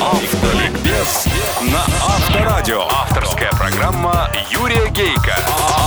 Автоликбез на Авторадио. Авторская программа Юрия Гейка.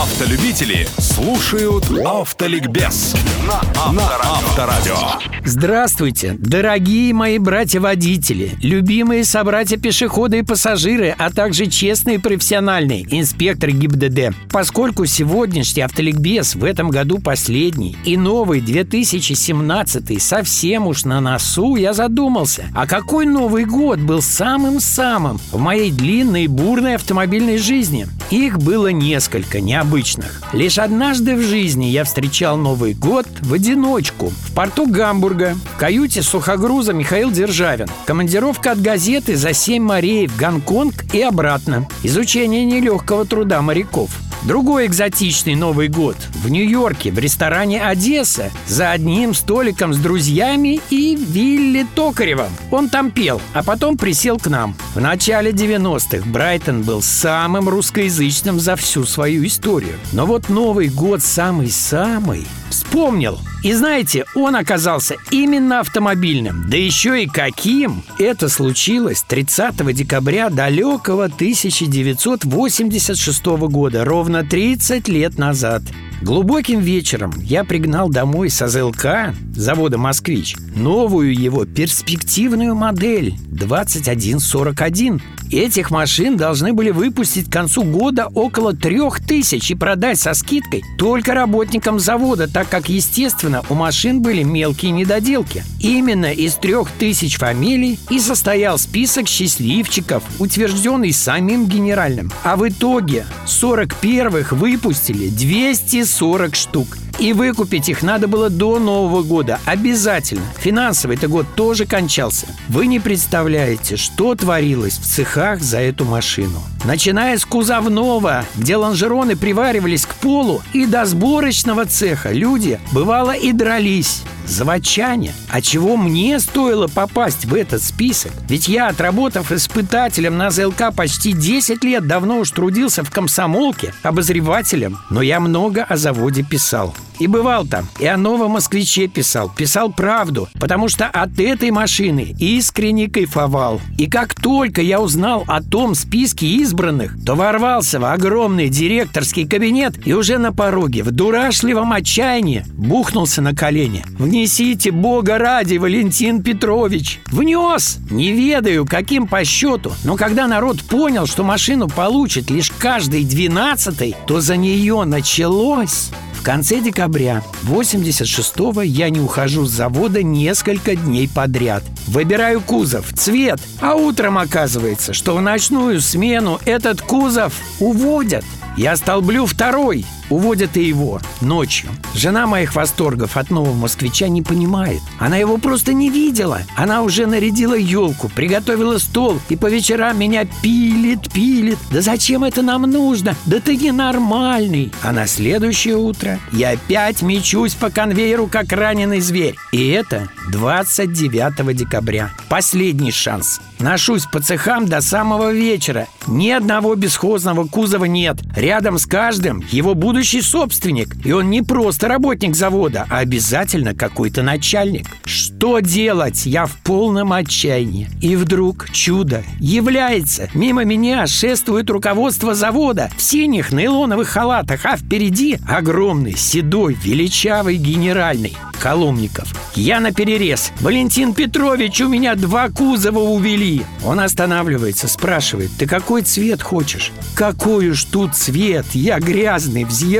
Автолюбители слушают Автоликбез на Авторадио. Здравствуйте, дорогие мои братья-водители, любимые собратья-пешеходы и пассажиры, а также честные профессиональные инспекторы ГИБДД. Поскольку сегодняшний автоликбез в этом году последний и новый 2017 совсем уж на носу, я задумался, а какой Новый год был самым-самым в моей длинной бурной автомобильной жизни? Их было несколько необычных. Лишь однажды в жизни я встречал Новый год в одиночку в порту Гамбурга в каюте сухогруза Михаил Державин. Командировка от газеты за семь морей в Гонконг и обратно. Изучение нелегкого труда моряков. Другой экзотичный Новый год в Нью-Йорке в ресторане «Одесса» за одним столиком с друзьями и Вилли Токаревым. Он там пел, а потом присел к нам. В начале 90-х Брайтон был самым русскоязычным за всю свою историю. Но вот Новый год самый-самый вспомнил. И знаете, он оказался именно автомобильным. Да еще и каким! Это случилось 30 декабря далекого 1986 года, ровно 30 лет назад. Глубоким вечером я пригнал домой с АЗЛК завода «Москвич» новую его перспективную модель 2141. Этих машин должны были выпустить к концу года около трех тысяч и продать со скидкой только работникам завода, так как, естественно, у машин были мелкие недоделки. Именно из трех тысяч фамилий и состоял список счастливчиков, утвержденный самим генеральным. А в итоге 41-х выпустили 240 штук. И выкупить их надо было до Нового года. Обязательно. Финансовый-то год тоже кончался. Вы не представляете, что творилось в цехах за эту машину. Начиная с кузовного, где лонжероны приваривались к полу, и до сборочного цеха люди, бывало, и дрались. Заводчане. А чего мне стоило попасть в этот список? Ведь я, отработав испытателем на ЗЛК почти 10 лет, давно уж трудился в комсомолке, обозревателем, но я много о заводе писал. И бывал там, и о новом москвиче писал, писал правду, потому что от этой машины искренне кайфовал. И как только я узнал о том списке избранных, то ворвался в огромный директорский кабинет и уже на пороге в дурашливом отчаянии бухнулся на колени. «Внесите Бога ради, Валентин Петрович!» Внес! Не ведаю, каким по счету, но когда народ понял, что машину получит лишь каждый двенадцатый, то за нее началось... В конце декабря 86-го я не ухожу с завода несколько дней подряд. Выбираю кузов, цвет, а утром оказывается, что в ночную смену этот кузов уводят. Я столблю второй, уводят и его ночью. Жена моих восторгов от нового москвича не понимает. Она его просто не видела. Она уже нарядила елку, приготовила стол и по вечерам меня пилит, пилит. Да зачем это нам нужно? Да ты ненормальный. А на следующее утро я опять мечусь по конвейеру, как раненый зверь. И это 29 декабря. Последний шанс. Ношусь по цехам до самого вечера. Ни одного бесхозного кузова нет. Рядом с каждым его будущий собственник. И он не просто работник завода, а обязательно какой-то начальник. Что делать? Я в полном отчаянии. И вдруг чудо является. Мимо меня шествует руководство завода в синих нейлоновых халатах, а впереди огромный, седой, величавый генеральный. Коломников. Я на перерез. Валентин Петрович, у меня два кузова увели. Он останавливается, спрашивает, ты какой цвет хочешь? Какой уж тут цвет? Я грязный, взъерошенный,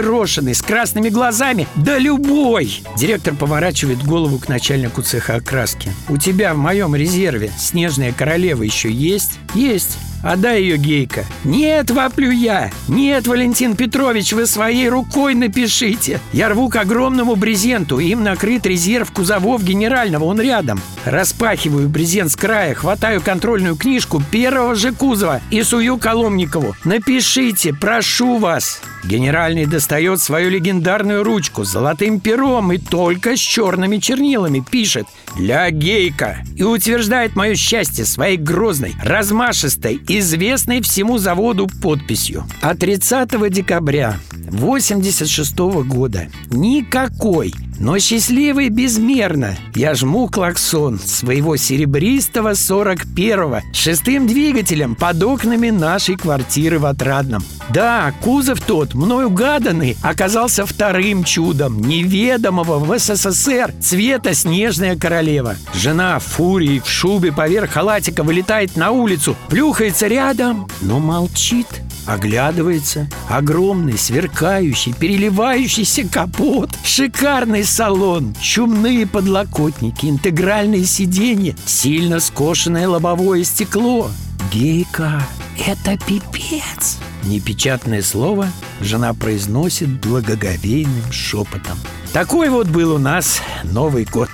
с красными глазами. Да любой! Директор поворачивает голову к начальнику цеха окраски. У тебя в моем резерве снежная королева еще есть? Есть. Отдай ее, Гейка. Нет, воплю я. Нет, Валентин Петрович, вы своей рукой напишите. Я рву к огромному брезенту. Им накрыт резерв кузовов генерального. Он рядом. Распахиваю брезент с края, хватаю контрольную книжку первого же кузова и сую Коломникову. Напишите, прошу вас. Генеральный достает свою легендарную ручку с золотым пером и только с черными чернилами пишет «Для Гейка» и утверждает мое счастье своей грозной, размашистой, известной всему заводу подписью. А 30 декабря 86 -го года. Никакой. Но счастливый безмерно. Я жму клаксон своего серебристого 41-го шестым двигателем под окнами нашей квартиры в Отрадном. Да, кузов тот, мною гаданный, оказался вторым чудом неведомого в СССР цвета снежная королева. Жена фурии в шубе поверх халатика вылетает на улицу, плюхается рядом, но молчит. Оглядывается Огромный, сверкающий, переливающийся капот Шикарный салон Чумные подлокотники Интегральные сиденья Сильно скошенное лобовое стекло. Гейка, это пипец! Непечатное слово жена произносит благоговейным шепотом. Такой вот был у нас Новый год.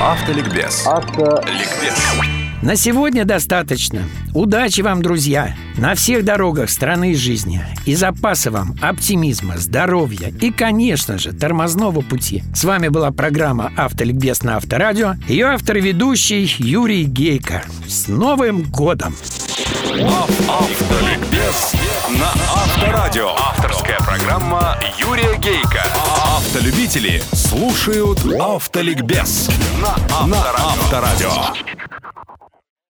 Автоликбез Автоликбез на сегодня достаточно. Удачи вам, друзья, на всех дорогах страны и жизни. И запаса вам оптимизма, здоровья и, конечно же, тормозного пути. С вами была программа «Автоликбез» на Авторадио. Ее автор и ведущий Юрий Гейко. С Новым годом! Автоликбез на Авторадио. Авторская программа Юрия Гейка. Автолюбители слушают Автоликбез на Авторадио.